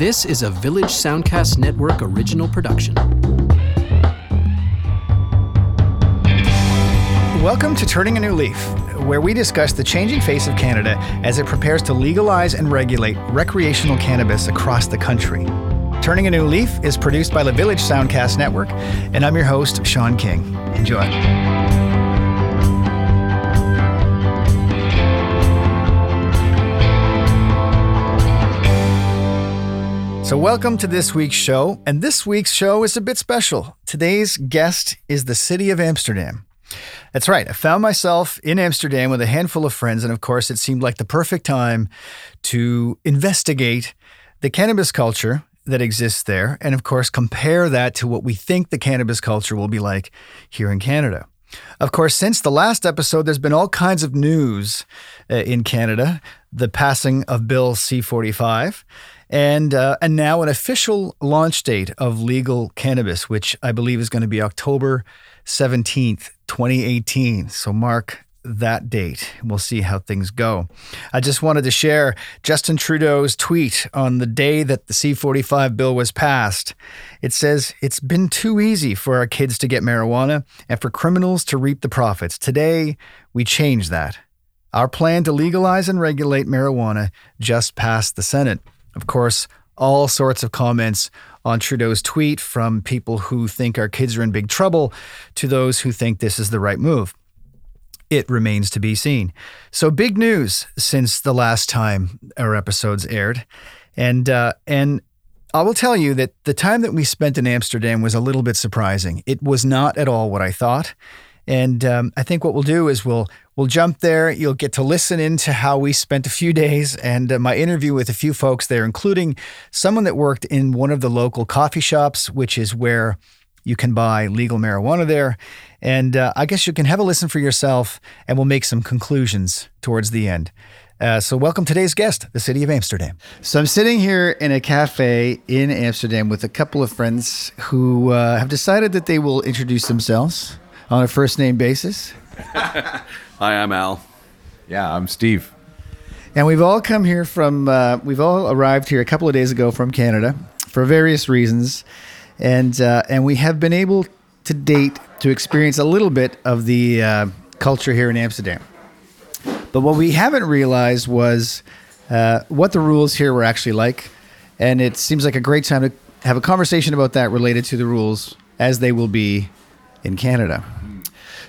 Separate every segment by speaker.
Speaker 1: This is a Village Soundcast Network original production.
Speaker 2: Welcome to Turning a New Leaf, where we discuss the changing face of Canada as it prepares to legalize and regulate recreational cannabis across the country. Turning a New Leaf is produced by the Village Soundcast Network, and I'm your host, Sean King. Enjoy. So, welcome to this week's show. And this week's show is a bit special. Today's guest is the city of Amsterdam. That's right. I found myself in Amsterdam with a handful of friends. And of course, it seemed like the perfect time to investigate the cannabis culture that exists there. And of course, compare that to what we think the cannabis culture will be like here in Canada. Of course, since the last episode, there's been all kinds of news uh, in Canada the passing of Bill C 45 and uh, and now an official launch date of legal cannabis, which I believe is going to be October seventeenth, twenty eighteen. So mark that date. We'll see how things go. I just wanted to share Justin Trudeau's tweet on the day that the C45 bill was passed. It says, It's been too easy for our kids to get marijuana and for criminals to reap the profits. Today, we change that. Our plan to legalize and regulate marijuana just passed the Senate. Of course, all sorts of comments on Trudeau's tweet from people who think our kids are in big trouble to those who think this is the right move. It remains to be seen. So big news since the last time our episodes aired, and uh, and I will tell you that the time that we spent in Amsterdam was a little bit surprising. It was not at all what I thought. And um, I think what we'll do is we'll we'll jump there. You'll get to listen into how we spent a few days and uh, my interview with a few folks there, including someone that worked in one of the local coffee shops, which is where you can buy legal marijuana there. And uh, I guess you can have a listen for yourself, and we'll make some conclusions towards the end. Uh, so, welcome today's guest, the city of Amsterdam. So, I'm sitting here in a cafe in Amsterdam with a couple of friends who uh, have decided that they will introduce themselves on a first name basis.
Speaker 3: Hi, I'm Al.
Speaker 4: Yeah, I'm Steve.
Speaker 2: And we've all come here from, uh, we've all arrived here a couple of days ago from Canada for various reasons. And, uh, and we have been able to date to experience a little bit of the uh, culture here in Amsterdam. But what we haven't realized was uh, what the rules here were actually like. And it seems like a great time to have a conversation about that related to the rules as they will be in Canada.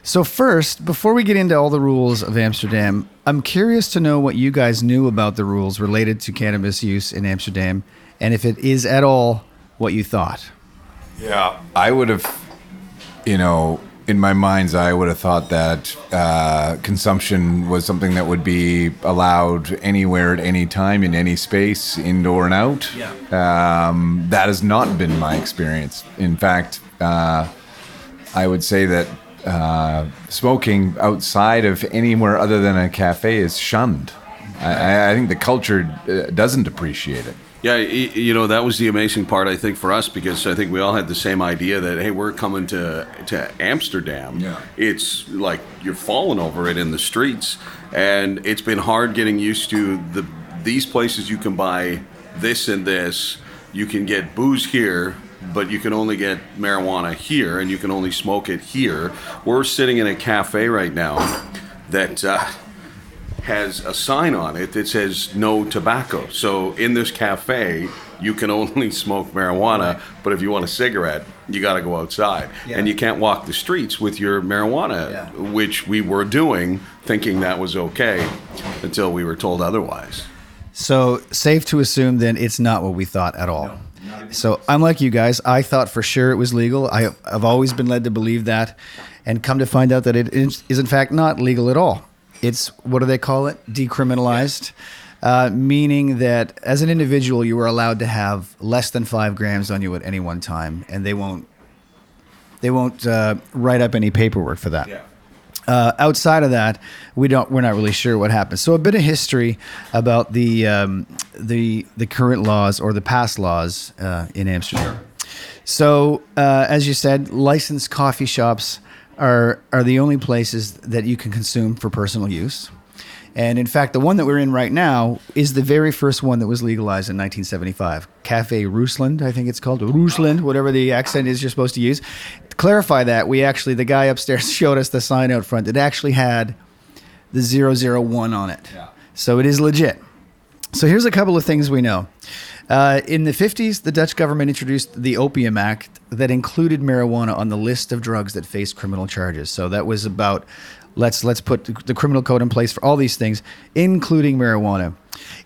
Speaker 2: So, first, before we get into all the rules of Amsterdam, I'm curious to know what you guys knew about the rules related to cannabis use in Amsterdam and if it is at all what you thought.
Speaker 4: Yeah, I would have, you know, in my mind's eye, I would have thought that uh, consumption was something that would be allowed anywhere at any time in any space, indoor and out. Yeah. Um, that has not been my experience. In fact, uh, I would say that uh, smoking outside of anywhere other than a cafe is shunned. I, I think the culture uh, doesn't appreciate it.
Speaker 3: Yeah, you know that was the amazing part I think for us because I think we all had the same idea that hey we're coming to to Amsterdam.
Speaker 4: Yeah.
Speaker 3: It's like you're falling over it in the streets, and it's been hard getting used to the these places you can buy this and this. You can get booze here, but you can only get marijuana here, and you can only smoke it here. We're sitting in a cafe right now that. Uh, has a sign on it that says no tobacco. So in this cafe, you can only smoke marijuana, but if you want a cigarette, you got to go outside.
Speaker 2: Yeah.
Speaker 3: And you can't walk the streets with your marijuana,
Speaker 2: Yeah.
Speaker 3: which we were doing, thinking that was okay until we were told otherwise.
Speaker 2: So, safe to assume then it's not what we thought at all. So, I'm like you guys. I thought for sure it was legal. I, I've always been led to believe that, and come to find out that it is, in fact not legal at all. It's what do they call it? Decriminalized, uh, meaning that as an individual, you are allowed to have less than five grams on you at any one time, and they won't they won't uh, write up any paperwork for that. Uh, outside of that, we don't. We're not really sure what happens. So a bit of history about the um, the the current laws or the past laws uh, in Amsterdam. So uh, as you said, licensed coffee shops are are the only places that you can consume for personal use. And in fact, the one that we're in right now is the very first one that was legalized in 1975. Cafe Rusland, I think it's called Rusland, whatever the accent is you're supposed to use. To clarify that, we actually the guy upstairs showed us the sign out front. It actually had the 001 on it. Yeah. So it is legit. So here's a couple of things we know. Uh, in the 50s, the Dutch government introduced the Opium Act that included marijuana on the list of drugs that faced criminal charges. So that was about let's let's put the criminal code in place for all these things, including marijuana.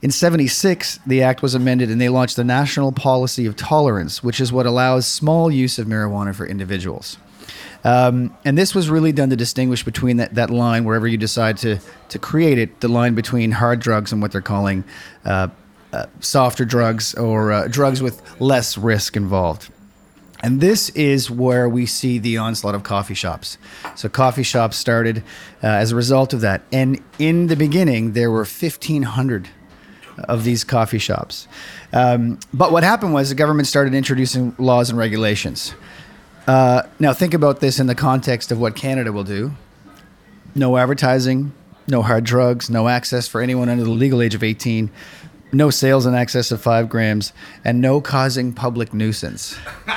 Speaker 2: In 76, the act was amended and they launched the National Policy of Tolerance, which is what allows small use of marijuana for individuals. Um, and this was really done to distinguish between that, that line, wherever you decide to, to create it, the line between hard drugs and what they're calling uh, uh, softer drugs or uh, drugs with less risk involved. And this is where we see the onslaught of coffee shops. So, coffee shops started uh, as a result of that. And in the beginning, there were 1,500 of these coffee shops. Um, but what happened was the government started introducing laws and regulations. Uh, now, think about this in the context of what Canada will do no advertising, no hard drugs, no access for anyone under the legal age of 18, no sales in excess of five grams, and no causing public nuisance.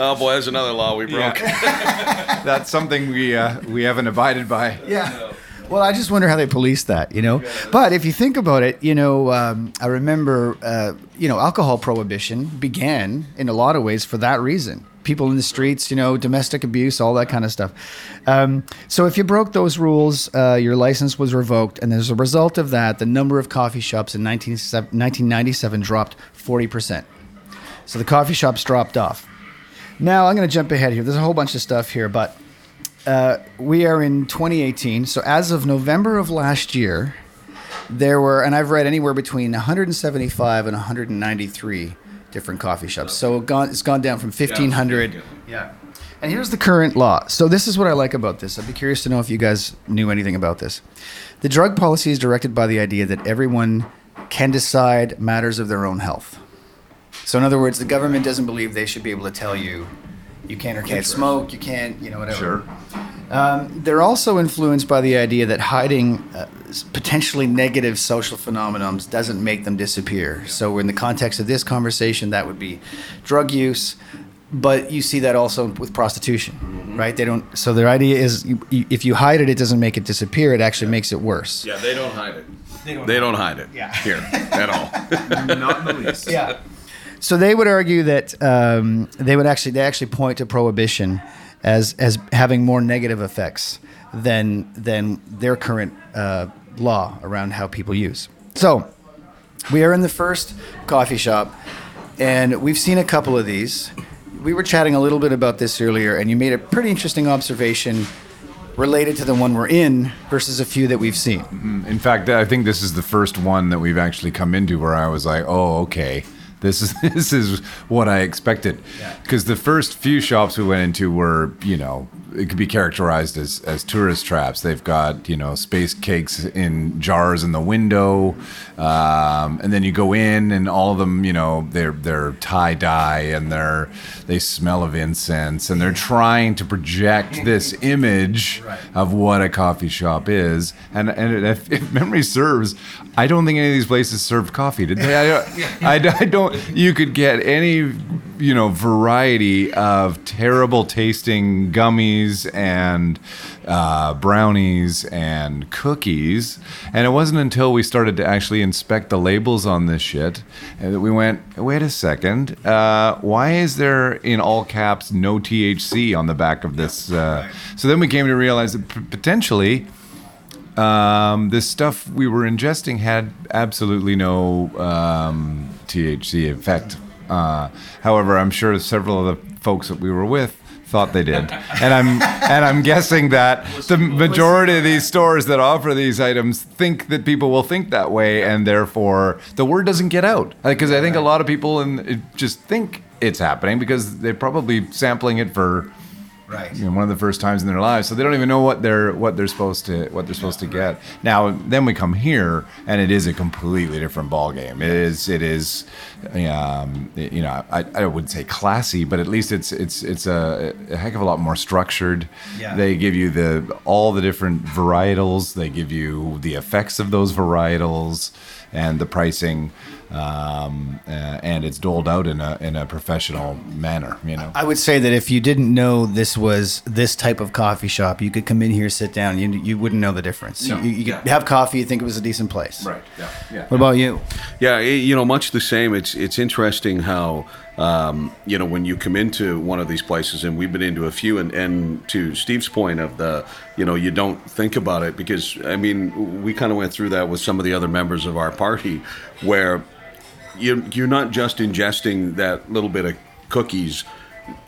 Speaker 3: Oh boy, there's another law we broke.
Speaker 4: That's something we uh, we haven't abided by.
Speaker 2: Yeah. Well, I just wonder how they police that, you know. But if you think about it, you know, um, I remember, uh, you know, alcohol prohibition began in a lot of ways for that reason. People in the streets, you know, domestic abuse, all that kind of stuff. Um, so if you broke those rules, uh, your license was revoked, and as a result of that, the number of coffee shops in 19, 1997 dropped 40 percent. So the coffee shops dropped off. Now I'm going to jump ahead here. There's a whole bunch of stuff here, but uh, we are in 2018. So as of November of last year, there were, and I've read anywhere between 175 and 193 different coffee shops. So gone, it's gone down from 1,500. Yeah. And here's the current law. So this is what I like about this. I'd be curious to know if you guys knew anything about this. The drug policy is directed by the idea that everyone can decide matters of their own health. So in other words, the government doesn't believe they should be able to tell you you can't or can't smoke, you can't, you know, whatever.
Speaker 4: Sure.
Speaker 2: Um, they're also influenced by the idea that hiding uh, potentially negative social phenomenons doesn't make them disappear. So, in the context of this conversation, that would be drug use, but you see that also with prostitution, right? They don't. So their idea is, you, you, if you hide it, it doesn't make it disappear. It actually makes it worse.
Speaker 3: Yeah, they don't hide it. They don't, hide it.
Speaker 2: Yeah.
Speaker 3: Here at all.
Speaker 4: Not in the least.
Speaker 2: Yeah. So they would argue that um, they would actually they actually point to prohibition as as having more negative effects than than their current uh, law around how people use. So we are in the first coffee shop, and we've seen a couple of these. We were chatting a little bit about this earlier, and you made a pretty interesting observation related to the one we're in versus a few that we've seen.
Speaker 4: In fact, I think this is the first one that we've actually come into where I was like, "Oh, okay, this is this is what I expected." Because the first few shops we went into were, you know, it could be characterized as as tourist traps. They've got you know space cakes in jars in the window, um, and then you go in, and all of them, you know, they're they're tie dye and they're they smell of incense, and they're trying to project this image of what a coffee shop is. And and if, if memory serves, I don't think any of these places served coffee. Did they? I, I, I don't. You could get any you know variety of terrible tasting gummies and uh, brownies and cookies. And it wasn't until we started to actually inspect the labels on this shit that we went, wait a second, uh, why is there in all caps no THC on the back of this? Uh, so then we came to realize that p- potentially um, this stuff we were ingesting had absolutely no um, THC effect. Uh, however, I'm sure several of the folks that we were with thought they did, and I'm and I'm guessing that the majority of these stores that offer these items think that people will think that way, and therefore the word doesn't get out. Because I think a lot of people in, just think it's happening because they're probably sampling it for
Speaker 2: Right.
Speaker 4: You know, one of the first times in their lives, so they don't even know what they're what they're supposed to what they're supposed to get. Now, then we come here, and it is a completely different ball game. It is it is, um, you know, I, I wouldn't say classy, but at least it's it's it's a, a heck of a lot more structured.
Speaker 2: Yeah.
Speaker 4: They give you the all the different varietals. They give you the effects of those varietals and the pricing, um, uh, and it's doled out in a in a professional manner. You know.
Speaker 2: I would say that if you didn't know this was this type of coffee shop, you could come in here, sit down, you, you wouldn't know the difference.
Speaker 4: No.
Speaker 2: You, you could
Speaker 4: Yeah.
Speaker 2: have coffee, you think it was a decent place.
Speaker 4: Right. Yeah. Yeah.
Speaker 2: What about you?
Speaker 3: Yeah, i- you know, much the same. It's it's interesting how um, you know when you come into one of these places, and we've been into a few, and, and to Steve's point of the you know you don't think about it because I mean we kind of went through that with some of the other members of our party, where you you're not just ingesting that little bit of cookies.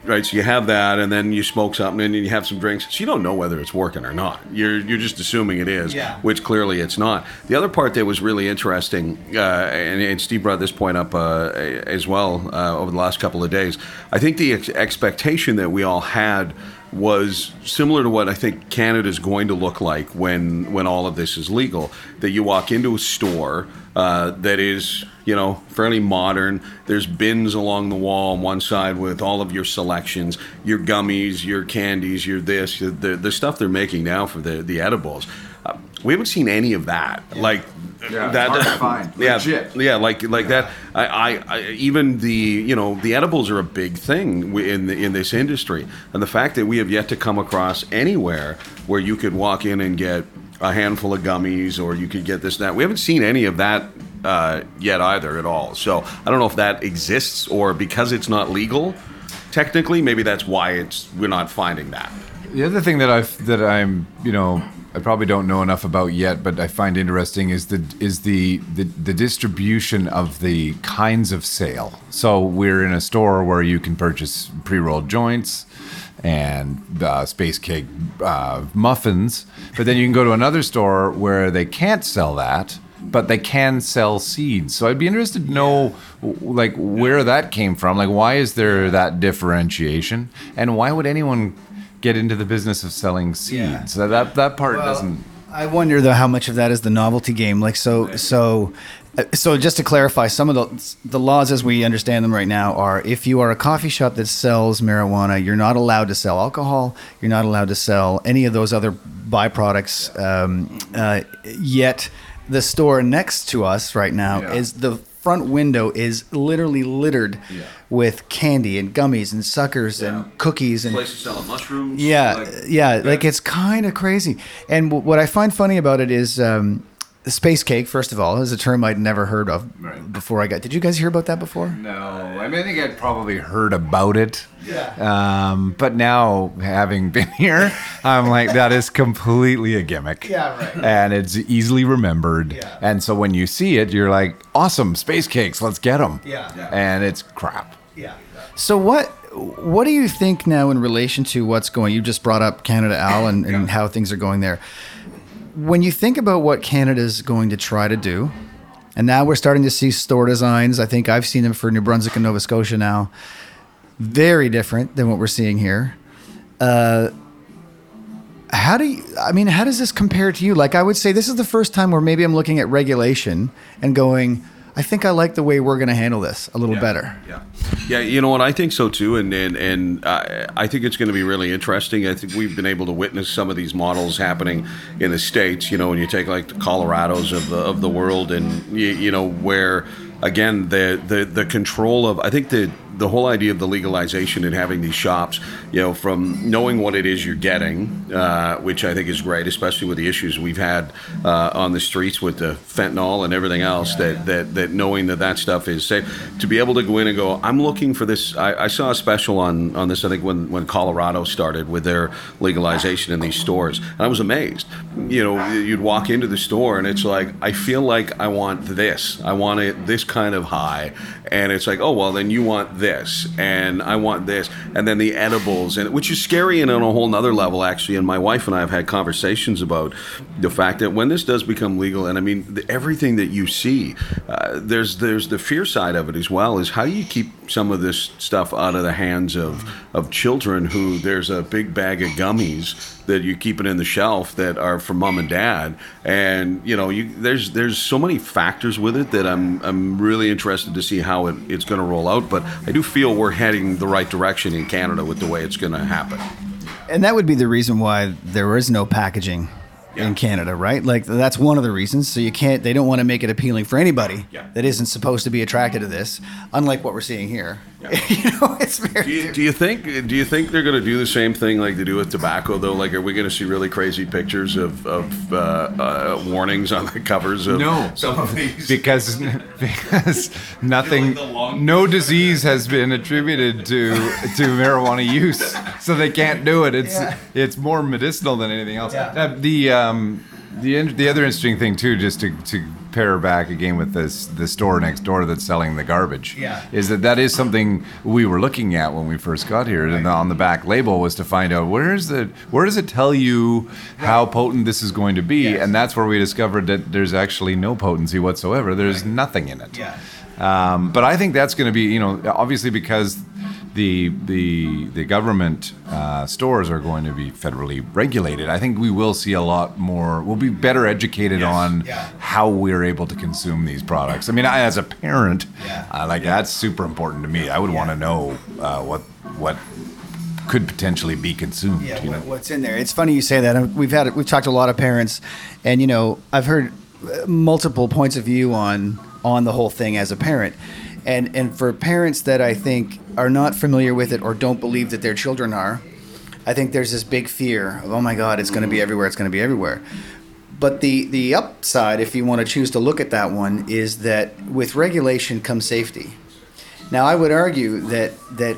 Speaker 3: Right, so you have that, and then you smoke something, and you have some drinks. So you don't know whether it's working or not. You're you're just assuming it is,
Speaker 2: Yeah.
Speaker 3: which clearly it's not. The other part that was really interesting, uh, and, and Steve brought this point up uh, as well uh, over the last couple of days. I think the ex- expectation that we all had was similar to what I think Canada is going to look like when when all of this is legal. That you walk into a store uh, that is you know fairly modern. There's bins along the wall on one side with all of your selections, your gummies, your candies, your this, the the stuff they're making now for the the edibles. Uh, we haven't seen any of that. Like
Speaker 4: Yeah,
Speaker 3: that.
Speaker 4: hard to find.
Speaker 3: Yeah,
Speaker 4: Legit.
Speaker 3: yeah, like like that. I, I, I even the you know the edibles are a big thing in the, in this industry, and the fact that we have yet to come across anywhere where you could walk in and get a handful of gummies, or you could get this and that. We haven't seen any of that uh, yet either at all. So I don't know if that exists or because it's not legal. Technically, maybe that's why it's we're not finding that.
Speaker 4: The other thing that I that I'm you know I probably don't know enough about yet, but I find interesting is the is the the, the distribution of the kinds of sale. So we're in a store where you can purchase pre rolled joints and uh, space cake uh, muffins, but then you can go to another store where they can't sell that. But they can sell seeds, so I'd be interested to know, like, where that came from. Like, why is there that differentiation, and why would anyone get into the business of selling
Speaker 2: Yeah.
Speaker 4: seeds. That that, part doesn't.
Speaker 2: I wonder though how much of that is the novelty game. Like so, so, uh, so just to clarify, some of the the laws as we understand them right now are: if you are a coffee shop that sells marijuana, you're not allowed to sell alcohol. You're not allowed to sell any of those other byproducts. Um, uh, yet, the store next to us right now
Speaker 4: Yeah.
Speaker 2: is the front window is literally littered
Speaker 4: Yeah.
Speaker 2: with candy and gummies and suckers and cookies and
Speaker 3: Places selling mushrooms.
Speaker 2: yeah,
Speaker 3: like-
Speaker 2: yeah, like it's kind of crazy. And w- what I find funny about it is um, the space cake. First of all, is a term I'd never heard of
Speaker 4: Right.
Speaker 2: before I got. Did you guys hear about that before?
Speaker 4: No, I mean I think I'd probably heard about it. Yeah. Um, but now having been here, I'm like that is completely a gimmick.
Speaker 2: Yeah, right.
Speaker 4: And it's easily remembered.
Speaker 2: Yeah.
Speaker 4: And so when you see it, you're like, awesome, space cakes, let's get them.
Speaker 2: Yeah. Yeah.
Speaker 4: And it's crap.
Speaker 2: Yeah. So what what do you think now in relation to what's going? You just brought up Canada Al and, and how things are going there. When you think about what Canada's going to try to do, and now we're starting to see store designs. I think I've seen them for New Brunswick and Nova Scotia now. Very different than what we're seeing here. Uh, how do you, I mean, how does this compare to you? Like, I would say this is the first time where maybe I'm looking at regulation and going, I think I like the way we're going to handle this a little better.
Speaker 3: Yeah, yeah. You know what? I think so too, and and and I, I think it's going to be really interesting. I think we've been able to witness some of these models happening in the states. You know, when you take like the Colorados of the of the world, and you, you know where again the the the control of I think the the whole idea of the legalization and having these shops, you know, from knowing what it is you're getting, uh, which I think is great, especially with the issues we've had uh, on the streets with the fentanyl and everything else. that that that knowing that that stuff is safe, to be able to go in and go, I'm looking for this. I, I saw a special on on this. I think when when Colorado started with their legalization in these stores, and I was amazed. You know, you'd walk into the store and it's like, I feel like I want this. I want it this kind of high, and it's like, oh well, then you want this this and I want this and then the edibles and which is scary and on a whole nother level actually and my wife and I have had conversations about the fact that when this does become legal and I mean the, everything that you see uh, there's there's the fear side of it as well is how do you keep some of this stuff out of the hands of of children who there's a big bag of gummies that you keep it in the shelf that are from mom and dad. And you know you there's there's so many factors with it that I'm I'm really interested to see how it, it's going to roll out. But I do feel we're heading the right direction in Canada with the way it's going to happen.
Speaker 2: And that would be the reason why there is no packaging
Speaker 3: Yeah.
Speaker 2: in Canada, right? Like that's one of the reasons. So you can't. They don't want to make it appealing for anybody
Speaker 3: Yeah.
Speaker 2: that isn't supposed to be attracted to this. Unlike what we're seeing here.
Speaker 3: Yeah.
Speaker 2: you know, it's very.
Speaker 3: do you, do you think do you think they're going to do the same thing like they do with tobacco though like are we going to see really crazy pictures of, of uh, uh, warnings on the covers of
Speaker 4: No.
Speaker 3: some of these
Speaker 4: because because nothing
Speaker 3: the long-
Speaker 4: no disease has been attributed to to marijuana use so they can't do it it's
Speaker 2: Yeah.
Speaker 4: it's more medicinal than anything else
Speaker 2: Yeah.
Speaker 4: Uh, the um the the other interesting thing too just to to pair back again with this the store next door that's selling the garbage
Speaker 2: Yeah.
Speaker 4: is that that is something we were looking at when we first got here. And on the back label was to find out where's the where does it tell you how potent this is going to be?
Speaker 2: Yes.
Speaker 4: and that's where we discovered that there's actually no potency whatsoever. There's nothing in it.
Speaker 2: Yeah.
Speaker 4: um, but I think that's going to be, you know, obviously because the the the government uh, stores are going to be federally regulated. I think we will see a lot more. We'll be better educated on
Speaker 2: Yeah.
Speaker 4: how we're able to consume these products. I mean, I, as a parent,
Speaker 2: Yeah.
Speaker 4: uh, like that's super important to me. I would want to know uh, what what could potentially be consumed.
Speaker 2: Yeah,
Speaker 4: you know?
Speaker 2: what's in there? It's funny you say that. We've had we've talked to a lot of parents, and you know, I've heard uh, multiple points of view on on the whole thing as a parent, and and for parents that I think are not familiar with it or don't believe that their children are, I think there's this big fear of oh my god, it's going to be everywhere, it's going to be everywhere. But the the upside, if you want to choose to look at that one, is that with regulation comes safety. Now, I would argue that that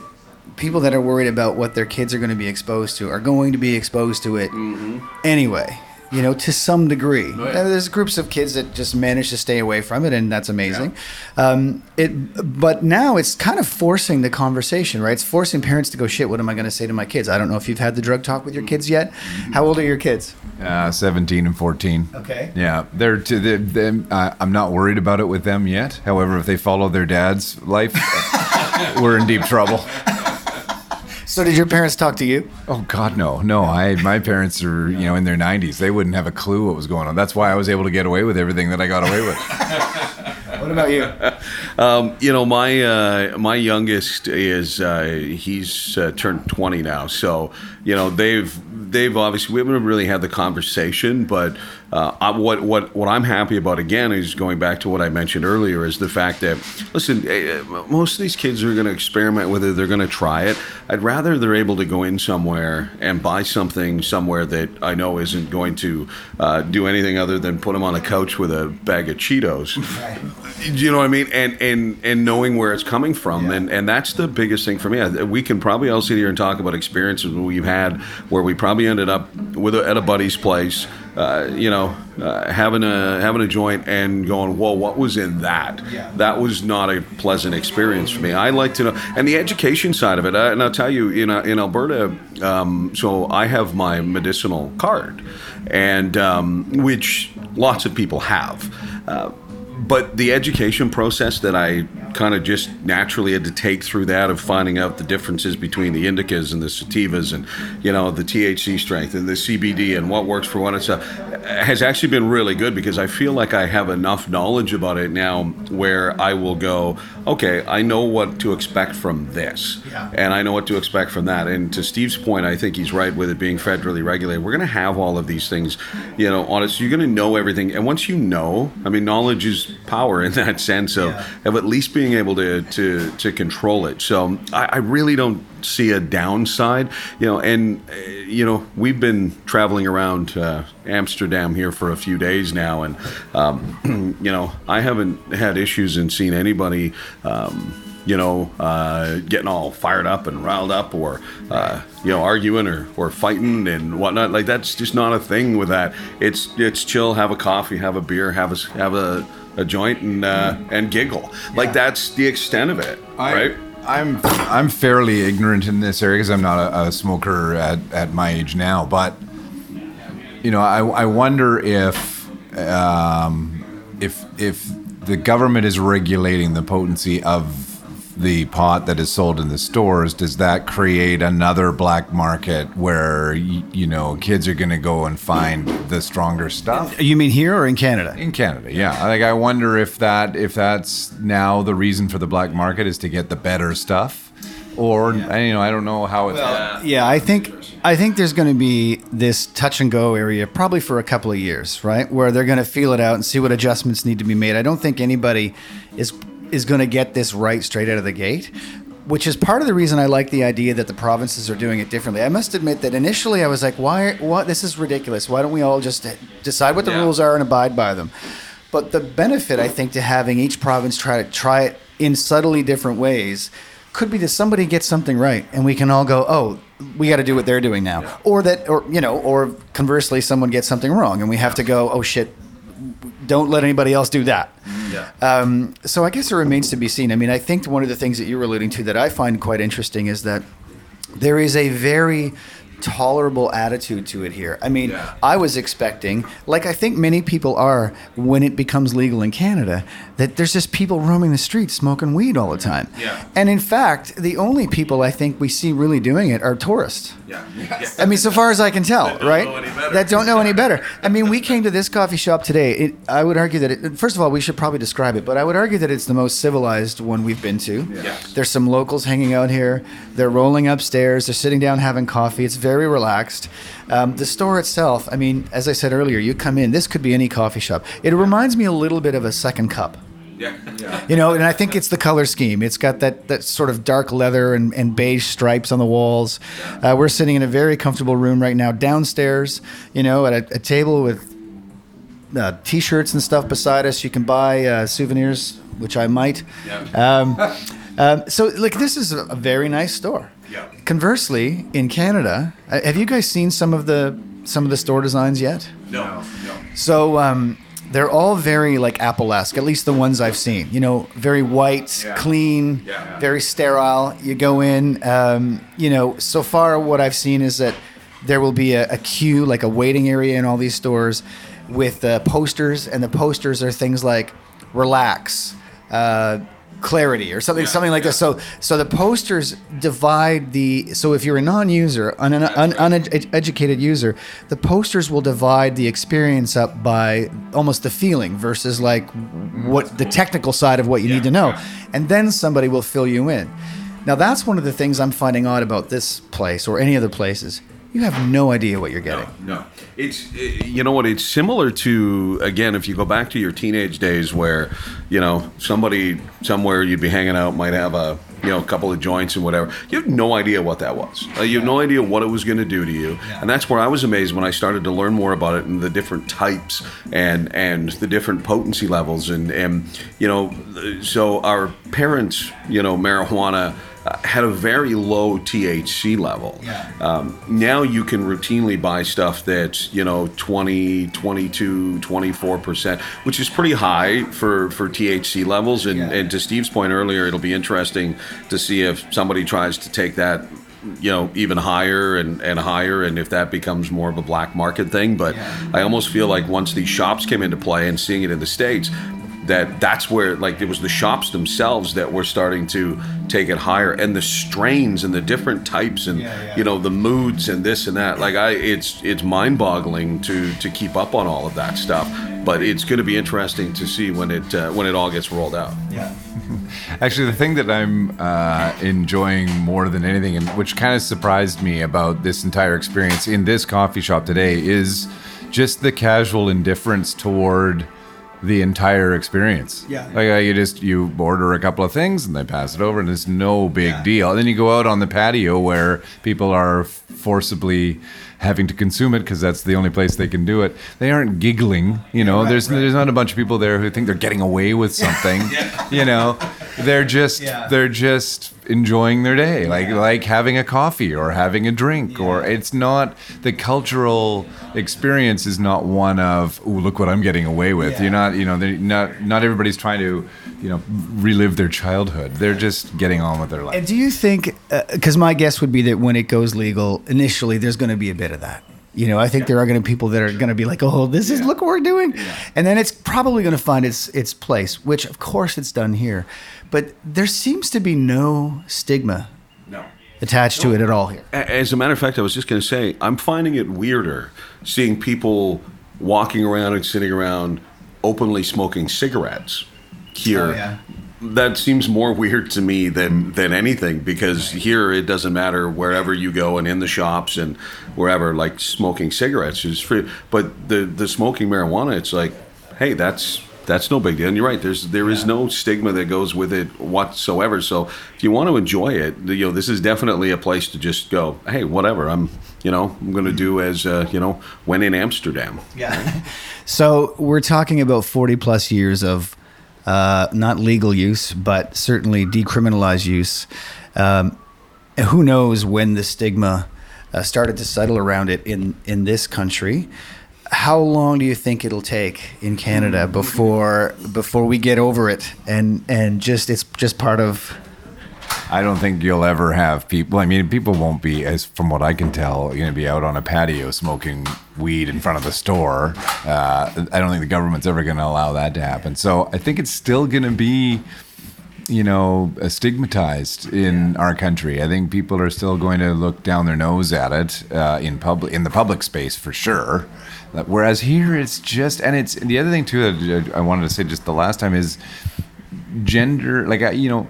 Speaker 2: people that are worried about what their kids are going to be exposed to are going to be exposed to it mm-hmm. anyway. You know, to some degree. And there's groups of kids that just manage to stay away from it, and that's amazing. Um, it, but now it's kind of forcing the conversation, right? It's forcing parents to go, "Shit, what am I going to say to my kids?" I don't know if you've had the drug talk with your kids yet. How old are your kids?
Speaker 4: Uh, Seventeen and fourteen.
Speaker 2: Okay.
Speaker 4: Yeah, they're to the, them. Uh, I'm not worried about it with them yet. However, if they follow their dad's life, we're in deep trouble.
Speaker 2: So, did your parents talk to you?
Speaker 4: Oh God, no, no. I my parents are you know in their 90s. They wouldn't have a clue what was going on. That's why I was able to get away with everything that I got away with.
Speaker 2: What about you?
Speaker 3: Um, you know, my uh, my youngest is uh, he's uh, turned twenty now, so you know they've they've obviously we haven't really had the conversation, but uh, I, what what what I'm happy about again is going back to what I mentioned earlier is the fact that listen, eh, most of these kids are going to experiment with it, they're going to try it. I'd rather they're able to go in somewhere and buy something somewhere that I know isn't going to uh, do anything other than put them on a couch with a bag of Cheetos. You know what I mean? And and and knowing where it's coming from,
Speaker 2: Yeah.
Speaker 3: and and that's the biggest thing for me. We can probably all sit here and talk about experiences we've had where we probably ended up with a, at a buddy's place, uh, you know, uh, having a having a joint and going, whoa, what was in that?
Speaker 2: Yeah.
Speaker 3: That was not a pleasant experience for me. I like to know, and the education side of it. Uh, and I'll tell you, in in Alberta, um, so I have my medicinal card, and um, which lots of people have. Uh, but the education process that I kind of just naturally had to take through that of finding out the differences between the indicas and the sativas and you know the THC strength and the CBD and what works for what and stuff has actually been really good because I feel like I have enough knowledge about it now where I will go okay I know what to expect from this.
Speaker 2: Yeah.
Speaker 3: and I know what to expect from that. And to Steve's point I think he's right with it being federally regulated. We're going to have all of these things you know On honest you're going to know everything. And once you know I mean knowledge is power in that sense of,
Speaker 2: Yeah.
Speaker 3: of at least being able to to to control it. So I, I really don't see a downside you know and uh, you know we've been traveling around uh, Amsterdam here for a few days now and um, you know I haven't had issues and seen anybody um, you know, uh, getting all fired up and riled up, or uh, you know, arguing or, or fighting and whatnot. Like that's just not a thing with that. It's it's chill, have a coffee, have a beer, have a have a, a joint, and uh, and giggle. Like that's the extent of it,
Speaker 4: I,
Speaker 3: right?
Speaker 4: I'm I'm fairly ignorant in this area because I'm not a, a smoker at, at my age now. But you know, I, I wonder if um, if if the government is regulating the potency of the pot that is sold in the stores, does that create another black market where you know kids are going to go and find the stronger stuff?
Speaker 2: You mean here or in Canada?
Speaker 4: In Canada, yeah. Like I wonder if that if that's now the reason for the black market is to get the better stuff, or I, you know I don't know how it's.
Speaker 2: Yeah, I think I think there's going to be this touch and go area probably for a couple of years, right? Where they're going to feel it out and see what adjustments need to be made. I don't think anybody is is going to get this right straight out of the gate. Which is part of the reason I like the idea that the provinces are doing it differently. I must admit that initially I was like, "Why? What? This is ridiculous. Why don't we all just decide what the
Speaker 3: Yeah.
Speaker 2: rules are and abide by them?" But the benefit, I think, to having each province try to try it in subtly different ways could be that somebody gets something right and we can all go, oh, we got to do what they're doing now. Or that, or, you know, or conversely, someone gets something wrong and we have to go, oh shit, don't let anybody else do that. Um, so I guess it remains to be seen. I mean, I think one of the things that you were alluding to that I find quite interesting is that there is a very tolerable attitude to it here. I mean,
Speaker 3: Yeah.
Speaker 2: I was expecting, like I think many people are when it becomes legal in Canada, that there's just people roaming the streets smoking weed all the time.
Speaker 3: Yeah.
Speaker 2: And in fact, the only people I think we see really doing it are tourists.
Speaker 3: Yeah.
Speaker 2: I mean, so far as I can tell,
Speaker 3: don't
Speaker 2: right?
Speaker 3: know any better.
Speaker 2: That don't know any better. I mean, we came to this coffee shop today. It, I would argue that, it, first of all, we should probably describe it, but I would argue that it's the most civilized one we've been to.
Speaker 3: Yes.
Speaker 2: There's some locals hanging out here. They're rolling upstairs. They're sitting down having coffee. It's very relaxed. Um, the store itself, I mean, as I said earlier, you come in, this could be any coffee shop. It reminds me a little bit of a second cup.
Speaker 3: Yeah. Yeah.
Speaker 2: You know, and I think it's the color scheme. It's got that, that sort of dark leather and, and beige stripes on the walls. Uh, we're sitting in a very comfortable room right now downstairs, you know, at a, a table with uh, t shirts and stuff beside us. You can buy uh, souvenirs, which I might.
Speaker 3: Yeah.
Speaker 2: Um, um, so, like, this is a, a very nice store.
Speaker 3: Yeah.
Speaker 2: Conversely, in Canada, uh, have you guys seen some of the some of the store designs yet?
Speaker 3: No. No.
Speaker 2: So um, they're all very like Apple-esque, at least the ones I've seen. You know, very white,
Speaker 3: Yeah.
Speaker 2: clean,
Speaker 3: Yeah.
Speaker 2: very sterile. You go in. Um, you know, so far what I've seen is that there will be a, a queue, like a waiting area in all these stores, with uh, posters, and the posters are things like "relax." Uh, clarity or something something like this so so the posters divide the so if you're a non-user an un, un, uneducated user the posters will divide the experience up by almost the feeling versus like what the technical side of what you need to know. and then somebody will fill you in. Now that's one of the things i'm finding odd about this place or any other places you have no idea what you're getting.
Speaker 3: No, it's eh, you know what it's similar to again if you go back to your teenage days where you know somebody somewhere you'd be hanging out might have a you know a couple of joints and whatever. You have no idea what that was. Uh, you have no idea what it was going to do to you. And that's where I was amazed when I started to learn more about it and the different types and and the different potency levels and and you know so our parents you know marijuana uh, had a very low THC level. Um, now you can routinely buy stuff that's, you know, 20, 22, 24%, which is pretty high for, for THC levels. And, and to Steve's point earlier, it'll be interesting to see if somebody tries to take that you know even higher and, and higher and if that becomes more of a black market thing but i almost feel like once these shops came into play and seeing it in the states that that's where like it was the shops themselves that were starting to take it higher and the strains and the different types and you know the moods and this and that. Like i it's it's mind-boggling to to keep up on all of that stuff but it's going to be interesting to see when it uh, when it all gets rolled out.
Speaker 2: Yeah.
Speaker 4: Actually, the thing that I'm uh, enjoying more than anything, and which kind of surprised me about this entire experience in this coffee shop today, is just the casual indifference toward the entire experience.
Speaker 2: Yeah.
Speaker 4: Like uh, you just you order a couple of things and they pass it over, and it's no big
Speaker 2: Yeah.
Speaker 4: deal. And then you go out on the patio where people are forcibly having to consume it because that's the only place they can do it. They aren't giggling, you know. there's there's not a bunch of people there who think they're getting away with something, yeah. you know. They're just
Speaker 2: Yeah.
Speaker 4: they're just enjoying their day, like like having a coffee or having a drink, or it's not the cultural experience is not one of oh look what I'm getting away with.
Speaker 2: Yeah.
Speaker 4: You're not you know they're not not everybody's trying to you know relive their childhood. They're just getting on with their life.
Speaker 2: And do you think, uh, because my guess would be that when it goes legal, initially there's going to be a bit of that. You know, I think there are going to be people that are going to be like, "Oh, this is look what we're doing," and then it's probably going to find its its place, which of course it's done here, but there seems to be no stigma
Speaker 3: No.
Speaker 2: attached to it at all here.
Speaker 3: As a matter of fact, I was just going to say, I'm finding it weirder seeing people walking around and sitting around openly smoking cigarettes here.
Speaker 2: Oh, yeah.
Speaker 3: That seems more weird to me than than anything because here it doesn't matter wherever you go and in the shops and wherever like smoking cigarettes is free. But the the smoking marijuana, it's like, hey, that's that's no big deal. And you're right. There's there is no stigma that goes with it whatsoever. So if you want to enjoy it, you know, this is definitely a place to just go. Hey, whatever. I'm, you know, I'm going to do as uh, you know, when in Amsterdam.
Speaker 2: Yeah. so we're talking about 40 plus years of uh, not legal use, but certainly decriminalized use. Um, who knows when the stigma uh, started to settle around it in, in this country? How long do you think it'll take in Canada before before we get over it and and just it's just part of
Speaker 4: I don't think you'll ever have people. I mean, people won't be, as from what I can tell, going to be out on a patio smoking weed in front of the store. Uh, I don't think the government's ever going to allow that to happen. So I think it's still going to be, you know, stigmatized in our country. I think people are still going to look down their nose at it uh, in public, in the public space for sure. Whereas here, it's just, and it's and the other thing too that I wanted to say just the last time is gender like you know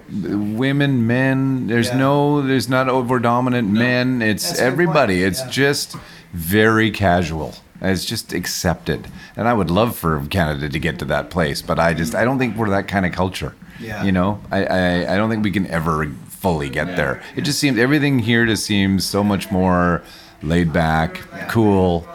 Speaker 4: women men there's
Speaker 2: Yeah.
Speaker 4: no there's not over dominant men it's
Speaker 2: That's a good point.
Speaker 4: everybody it's
Speaker 2: Yeah.
Speaker 4: just very casual it's just accepted and i would love for canada to get to that place but i just i don't think we're that kind of culture
Speaker 2: Yeah.
Speaker 4: you know I, I i don't think we can ever fully get there it just seems everything here just seems so much more laid back cool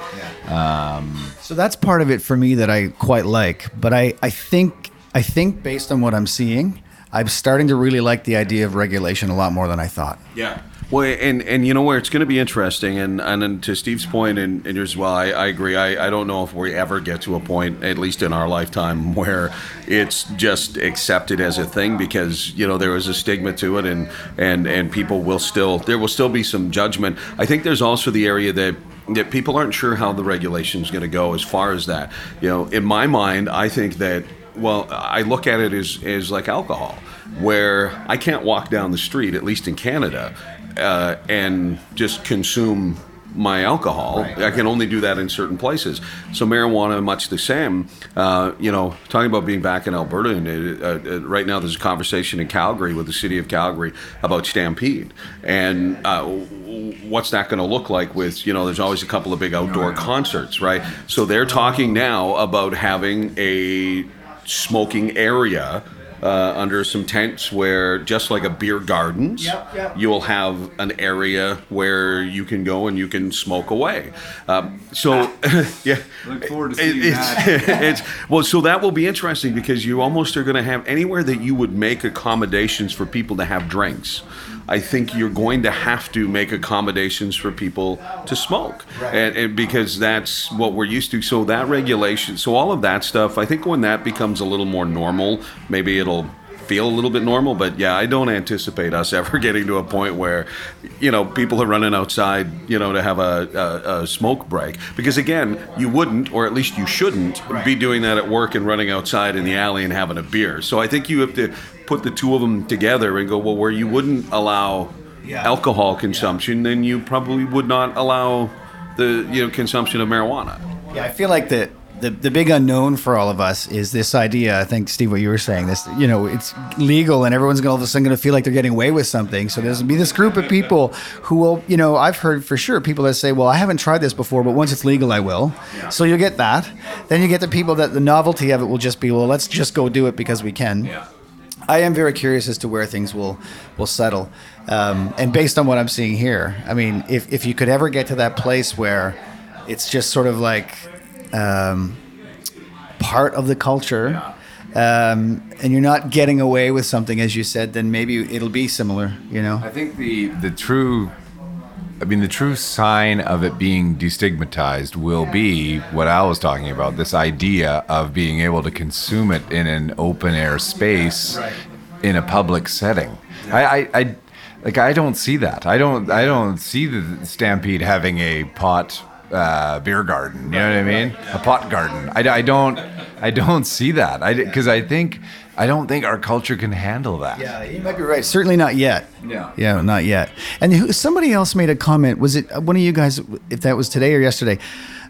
Speaker 4: um,
Speaker 2: So that's part of it for me that I quite like. But I, I think I think based on what I'm seeing, I'm starting to really like the idea of regulation a lot more than I thought.
Speaker 3: Yeah. Well, and and you know where it's going to be interesting, and and to Steve's point and, and yours as well, I, I agree. I, I don't know if we ever get to a point, at least in our lifetime, where it's just accepted as a thing because you know there is a stigma to it, and and and people will still there will still be some judgment. I think there's also the area that that people aren't sure how the regulation is going to go as far as that. You know, in my mind, I think that well, I look at it as as like alcohol, where I can't walk down the street, at least in Canada, uh, and just consume my alcohol. I can only do that in certain places. So marijuana, much the same. Uh, you know, talking about being back in Alberta, and uh, uh, right now there's a conversation in Calgary with the city of Calgary about Stampede, and uh, what's that going to look like? With you know, there's always a couple of big outdoor concerts, right? So they're talking now about having a smoking area uh, under some tents where just like a beer gardens
Speaker 2: Yep, yep.
Speaker 3: you will have an area where you can go and you can smoke away. Um, so yeah.
Speaker 4: Look forward to
Speaker 3: It-
Speaker 4: seeing
Speaker 3: it's, it's well so that will be interesting because you almost are going to have anywhere that you would make accommodations for people to have drinks I think you're going to have to make accommodations for people to smoke, and, and because that's what we're used to. So that regulation, so all of that stuff, I think when that becomes a little more normal, maybe it'll feel a little bit normal. But yeah, I don't anticipate us ever getting to a point where, you know, people are running outside, you know, to have a, a, a smoke break. Because again, you wouldn't, or at least you shouldn't, be doing that at work and running outside in the alley and having a beer. So I think you have to put the two of them together and go, well, where you wouldn't allow
Speaker 2: Yeah.
Speaker 3: alcohol consumption, then you probably would not allow the you know consumption of marijuana.
Speaker 2: Yeah, I feel like the, the the big unknown for all of us is this idea. I think Steve, what you were saying, this you know, it's legal and everyone's gonna, all of a sudden going to feel like they're getting away with something. So there's going to be this group of people who will, you know, I've heard for sure people that say, well, I haven't tried this before, but once it's legal, I will. So you'll get that. Then you get the people that the novelty of it will just be, well, let's just go do it because we can. I am very curious as to where things will will settle, um, and based on what I'm seeing here, I mean, if if you could ever get to that place where it's just sort of like um, part of the culture. Um, and you're not getting away with something, as you said, then maybe it'll be similar. You know,
Speaker 4: I think the the true, I mean, the true sign of it being destigmatized will be what Al was talking about. This idea of being able to consume it in an open air space, in a public setting. I, I, I, like I don't see that. I don't. I don't see the Stampede having a pot uh, beer garden. You know what I mean? A pot garden. I, I don't. I don't see that. I because I think I don't think our culture can handle that.
Speaker 2: Yeah, you might be right. Certainly not yet.
Speaker 4: Yeah.
Speaker 2: Yeah, not yet. And who- somebody else made a comment. Was it one of you guys, if that was today or yesterday,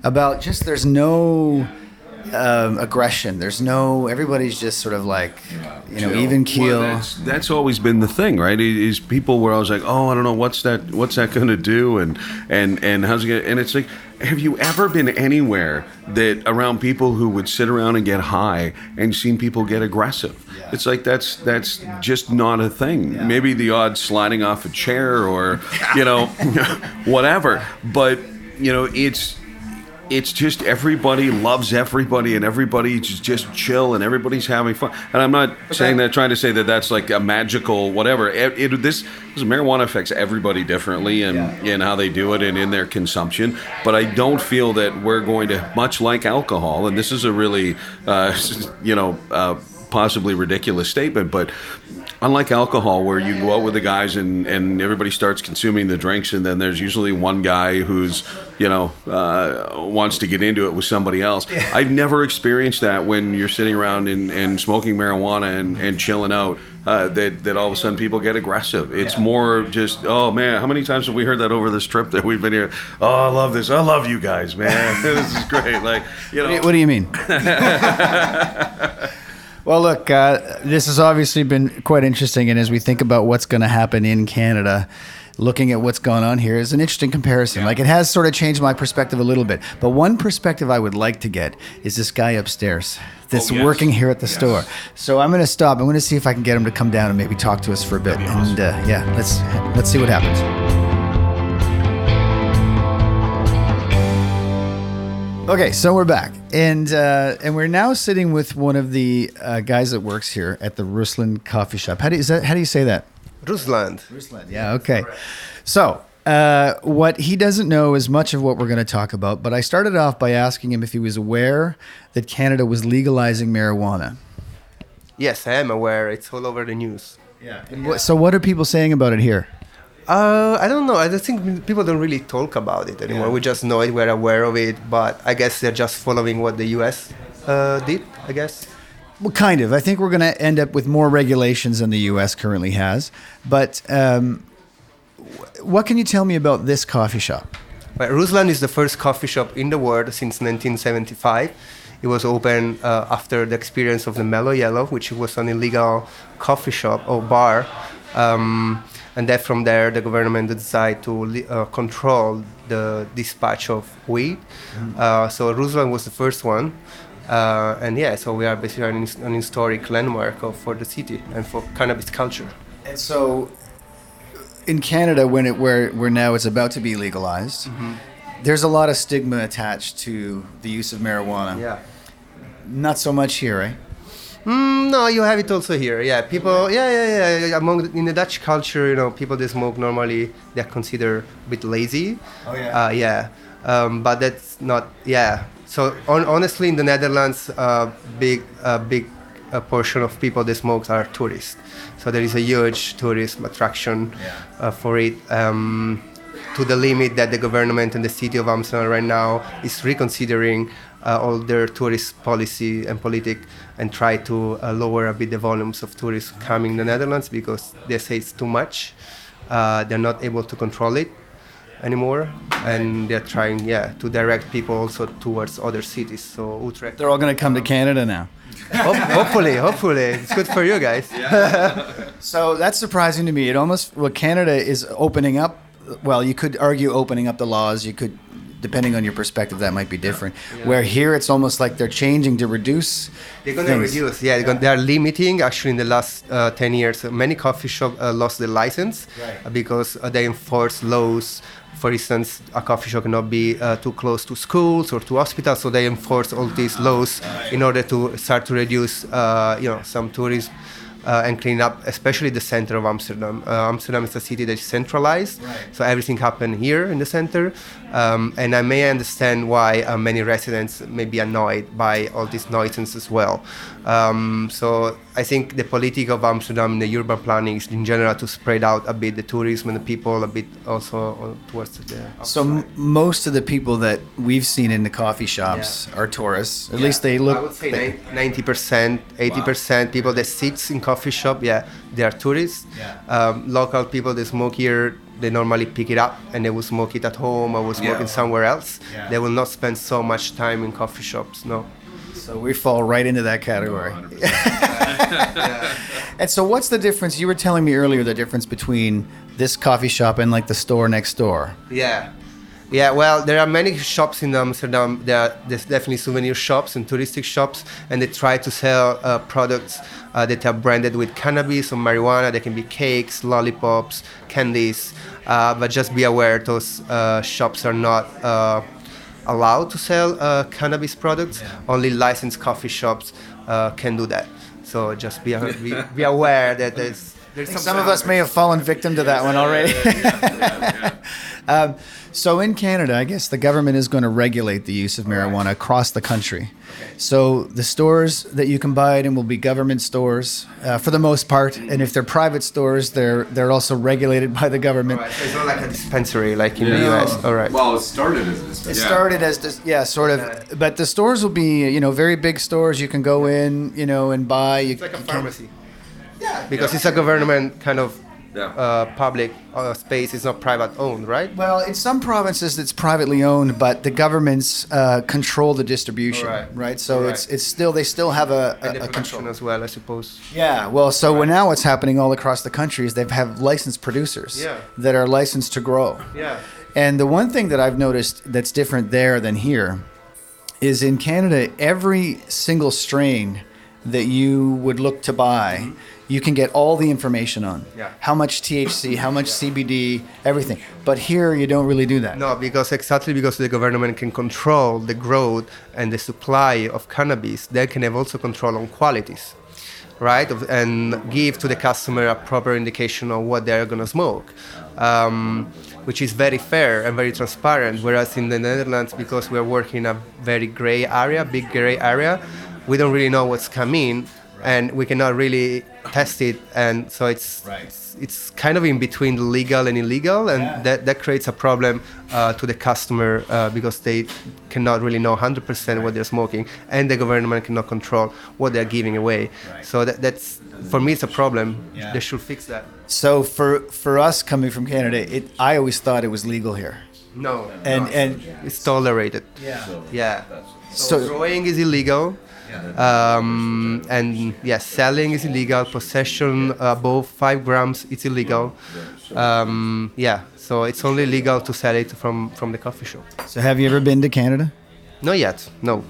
Speaker 2: about just there's no um, aggression. There's no, everybody's just sort of like, you know, even keel.
Speaker 3: Well, that's, that's always been the thing, right? Is people were always like, "Oh, I don't know what's that, what's that going to do," and and and how's it? Gonna, and it's like, have you ever been anywhere that around people who would sit around and get high and seen people get aggressive? It's like that's that's just not a thing. Maybe the odd sliding off a chair or you know whatever, but you know it's it's just everybody loves everybody and everybody's just chill and everybody's having fun. And I'm not saying that, trying to say that that's like a magical whatever. It, it- this, this marijuana affects everybody differently and in how they do it and in their consumption. But I don't feel that we're going to, much like alcohol, and this is a really, uh, you know, uh, possibly ridiculous statement, but unlike alcohol where you go out with the guys and, and everybody starts consuming the drinks and then there's usually one guy who's you know uh, wants to get into it with somebody else. I've never experienced that when you're sitting around and, and smoking marijuana and, and chilling out uh, that, that all of a sudden people get aggressive. It's more just oh man how many times have we heard that over this trip that we've been here? Oh i love this. I love you guys man. This is great. Like you know.
Speaker 2: What do you mean? well, look, uh, this has obviously been quite interesting, and as we think about what's going to happen in Canada, looking at what's going on here is an interesting comparison. Like it has sort of changed my perspective a little bit. But one perspective I would like to get is this guy upstairs that's
Speaker 3: Oh, yes.
Speaker 2: working here at the store. So I'm going to stop. I'm going to see if I can get him to come down and maybe talk to us for a bit. And uh, yeah, let's let's see what happens. Okay, so we're back, and uh, and we're now sitting with one of the uh, guys that works here at the Ruslan Coffee Shop. How do you, is that? How do you say that?
Speaker 5: Rusland.
Speaker 2: Ruslan. Yeah. Okay. So uh, what he doesn't know is much of what we're going to talk about. But I started off by asking him if he was aware that Canada was legalizing marijuana.
Speaker 5: Yes, I am aware. It's all over the news.
Speaker 2: Yeah. So what are people saying about it here?
Speaker 5: Uh, I don't know. I don't think people don't really talk about it anymore.
Speaker 2: Yeah.
Speaker 5: We just know it. We're aware of it. But I guess they're just following what the U.S. Uh, did. I guess.
Speaker 2: Well, kind of. I think we're going to end up with more regulations than the U.S. currently has. But um, what can you tell me about this coffee shop?
Speaker 5: But Rusland is the first coffee shop in the world since 1975. It was opened uh, after the experience of the Mellow Yellow, which was an illegal coffee shop or bar. Um, and then from there, the government decided to uh, control the dispatch of weed. Uh, so Rusland was the first one. Uh, and yeah, so we are basically an, an historic landmark of, for the city and for cannabis culture.
Speaker 2: And so, in Canada, when it where where now it's about to be legalized, there's a lot of stigma attached to the use of marijuana.
Speaker 5: Yeah.
Speaker 2: Not so much here, right?
Speaker 5: Mm, no, you have it also here. Yeah, people. Yeah, yeah, yeah. yeah. Among the, in the Dutch culture, you know, people that smoke normally they're considered a bit lazy.
Speaker 2: Oh, yeah.
Speaker 5: Uh, yeah, um, but that's not. Yeah. So on, honestly, in the Netherlands, uh, big, uh, big uh, portion of people that smoke are tourists. So there is a huge tourism attraction uh, for it. Um, to the limit that the government and the city of Amsterdam right now is reconsidering uh, all their tourist policy and politic and try to uh, lower a bit the volumes of tourists coming in the Netherlands because they say it's too much. Uh, they're not able to control it anymore, and they're trying, yeah, to direct people also towards other cities. So Utrecht.
Speaker 2: They're all going to come to Canada now.
Speaker 5: Ho- hopefully, hopefully, it's good for you guys.
Speaker 2: So that's surprising to me. It almost well, Canada is opening up. Well, you could argue opening up the laws. You could depending on your perspective, that might be different. Where here, it's almost like they're changing to reduce.
Speaker 5: They're going to reduce. Yeah, they're gonna- they are limiting. Actually, in the last uh, 10 years, many coffee shops uh, lost their license uh, because uh, they enforce laws. For instance, a coffee shop cannot be uh, too close to schools or to hospitals, so they enforce all these laws in order to start to reduce, uh, you know, some tourism. Uh, and clean up, especially the center of Amsterdam. Uh, Amsterdam is a city that is centralized, so everything happened here in the center. Um, and I may understand why uh, many residents may be annoyed by all these noises as well. Um, so I think the politic of Amsterdam, and the urban planning, is in general to spread out a bit the tourism and the people a bit also uh, towards the.
Speaker 2: So m- most of the people that we've seen in the coffee shops are tourists. At least they look.
Speaker 5: I would say ninety percent, eighty percent people that sits in coffee shop, yeah, they are tourists. Um, local people that smoke here, they normally pick it up and they will smoke it at home or will smoke it somewhere else. Yeah. They will not spend so much time in coffee shops. No.
Speaker 2: So we fall right into that category. and so, what's the difference? You were telling me earlier the difference between this coffee shop and like the store next door.
Speaker 5: Yeah. Yeah, well, there are many shops in Amsterdam. There are, there's definitely souvenir shops and touristic shops, and they try to sell uh, products uh, that are branded with cannabis or marijuana. They can be cakes, lollipops, candies, uh, but just be aware those uh, shops are not uh, allowed to sell uh, cannabis products. Only licensed coffee shops uh, can do that. So just be, be, be aware that there's there's
Speaker 2: Some of us may have fallen victim to that one already. Um, so in Canada, I guess the government is going to regulate the use of marijuana across the country. So the stores that you can buy it in will be government stores uh, for the most part, and if they're private stores, they're they're also regulated by the government.
Speaker 5: Right, so it's not like a dispensary like in the US. All right.
Speaker 4: Well, it started as this.
Speaker 2: It started as this, yeah, sort of, but the stores will be, you know, very big stores. You can go in, you know, and buy. You,
Speaker 5: It's like a
Speaker 2: you can-
Speaker 5: pharmacy. Yeah. Because it's a government kind of
Speaker 3: Yeah.
Speaker 5: uh, public uh, space. is not private owned, right?
Speaker 2: Well, in some provinces it's privately owned, but the governments uh, control the distribution,
Speaker 5: Right.
Speaker 2: right? So
Speaker 5: Right.
Speaker 2: it's it's still they still have a,
Speaker 5: And
Speaker 2: a,
Speaker 5: the
Speaker 2: a control.
Speaker 5: as well, I suppose.
Speaker 2: Yeah. Well, so when now what's happening all across the country is they have licensed producers
Speaker 5: Yeah.
Speaker 2: that are licensed to grow.
Speaker 5: Yeah.
Speaker 2: And the one thing that I've noticed that's different there than here is in Canada, every single strain that you would look to buy, you can get all the information on.
Speaker 5: Yeah.
Speaker 2: How much THC, how much CBD, everything. But here, you don't really do that.
Speaker 5: No, because exactly because the government can control the growth and the supply of cannabis, they can have also control on qualities, right? And give to the customer a proper indication of what they're gonna smoke, um, which is very fair and very transparent. Whereas in the Netherlands, because we're working in a very gray area, big gray area, we don't really know what's coming, and we cannot really test it, and so it's it's, it's kind of in between the legal and illegal, and that, that creates a problem uh, to the customer uh, because they cannot really know 100% what they're smoking, and the government cannot control what they're giving away. So that, that's for me, it's a problem. They should fix that.
Speaker 2: So for for us coming from Canada, it I always thought it was legal here.
Speaker 5: No,
Speaker 2: And
Speaker 5: no.
Speaker 2: and
Speaker 5: it's tolerated.
Speaker 2: yeah.
Speaker 5: Yeah.
Speaker 2: So-
Speaker 5: So, growing is illegal. Um, and yes, selling is illegal. Possession above five grams it's illegal. Um, yeah, so it's only legal to sell it from from the coffee shop.
Speaker 2: So have you ever been to Canada?
Speaker 5: Not yet. No.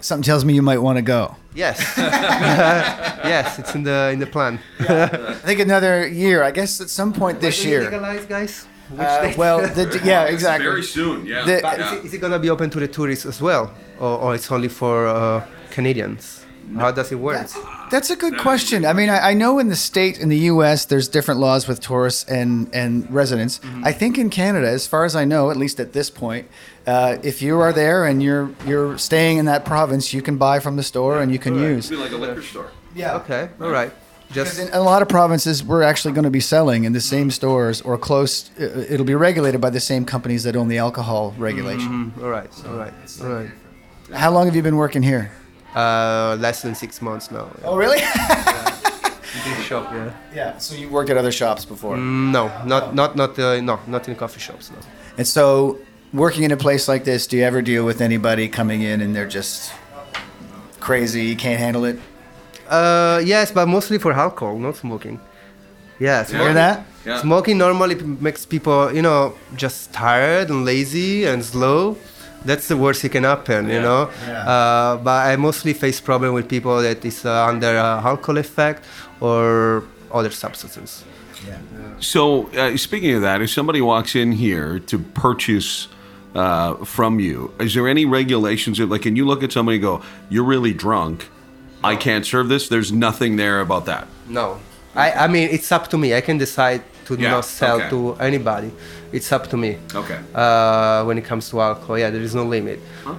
Speaker 2: Something tells me you might want to go.
Speaker 5: Yes. yes, it's in the in the plan.
Speaker 2: I think another year. I guess at some point this year.
Speaker 5: Legalize, guys. Which
Speaker 2: Uh, well, the, yeah, exactly.
Speaker 3: Very soon, yeah.
Speaker 2: The-
Speaker 5: But is, it, is it gonna be open to the tourists as well, or, or it's only for uh, Canadians? How does it work?
Speaker 2: That's a good question. I mean, I, I know in the state in the U.S. there's different laws with tourists and and residents.
Speaker 3: Mm-hmm.
Speaker 2: I think in Canada, as far as I know, at least at this point, uh, if you are there and you're you're staying in that province, you can buy from the store and you can use.
Speaker 3: It'd like a liquor store.
Speaker 2: Yeah.
Speaker 5: Okay, all right. Just
Speaker 2: in a lot of provinces, we're actually going to be selling in the same stores or close. uh, It'll be regulated by the same companies that own the alcohol regulation.
Speaker 5: Mm, all right, all right, all right.
Speaker 2: How long have you been working here?
Speaker 5: Uh, less than six months now.
Speaker 2: Oh, really?
Speaker 5: Big shop, yeah.
Speaker 2: yeah. So you worked at other shops before.
Speaker 5: Mm, No, not not not uh, no, not in coffee shops. No.
Speaker 2: And so, working in a place like this, do you ever deal with anybody coming in and they're just crazy, you can't handle it?
Speaker 5: Uh, yes, but mostly for alcohol, not smoking. Yeah, smoking,
Speaker 2: Hear that?
Speaker 3: Yeah.
Speaker 5: Smoking normally p- makes people, you know, just tired and lazy and slow. That's the worst it can happen, you know.
Speaker 2: Yeah.
Speaker 5: Uh, but I mostly face problem with people that is uh, under uh, alcohol effect or other substances.
Speaker 3: So, uh, speaking of that, if somebody walks in here to purchase uh, from you, is there any regulations? That, like, can you look at somebody and go, "You're really drunk. I can't serve this." There's nothing there about that.
Speaker 5: No, I, I mean it's up to me. I can decide to
Speaker 3: Yeah,
Speaker 5: not sell
Speaker 3: okay.
Speaker 5: to anybody. It's up to me.
Speaker 3: Okay.
Speaker 5: Uh, when it comes to alcohol, yeah, there is no limit.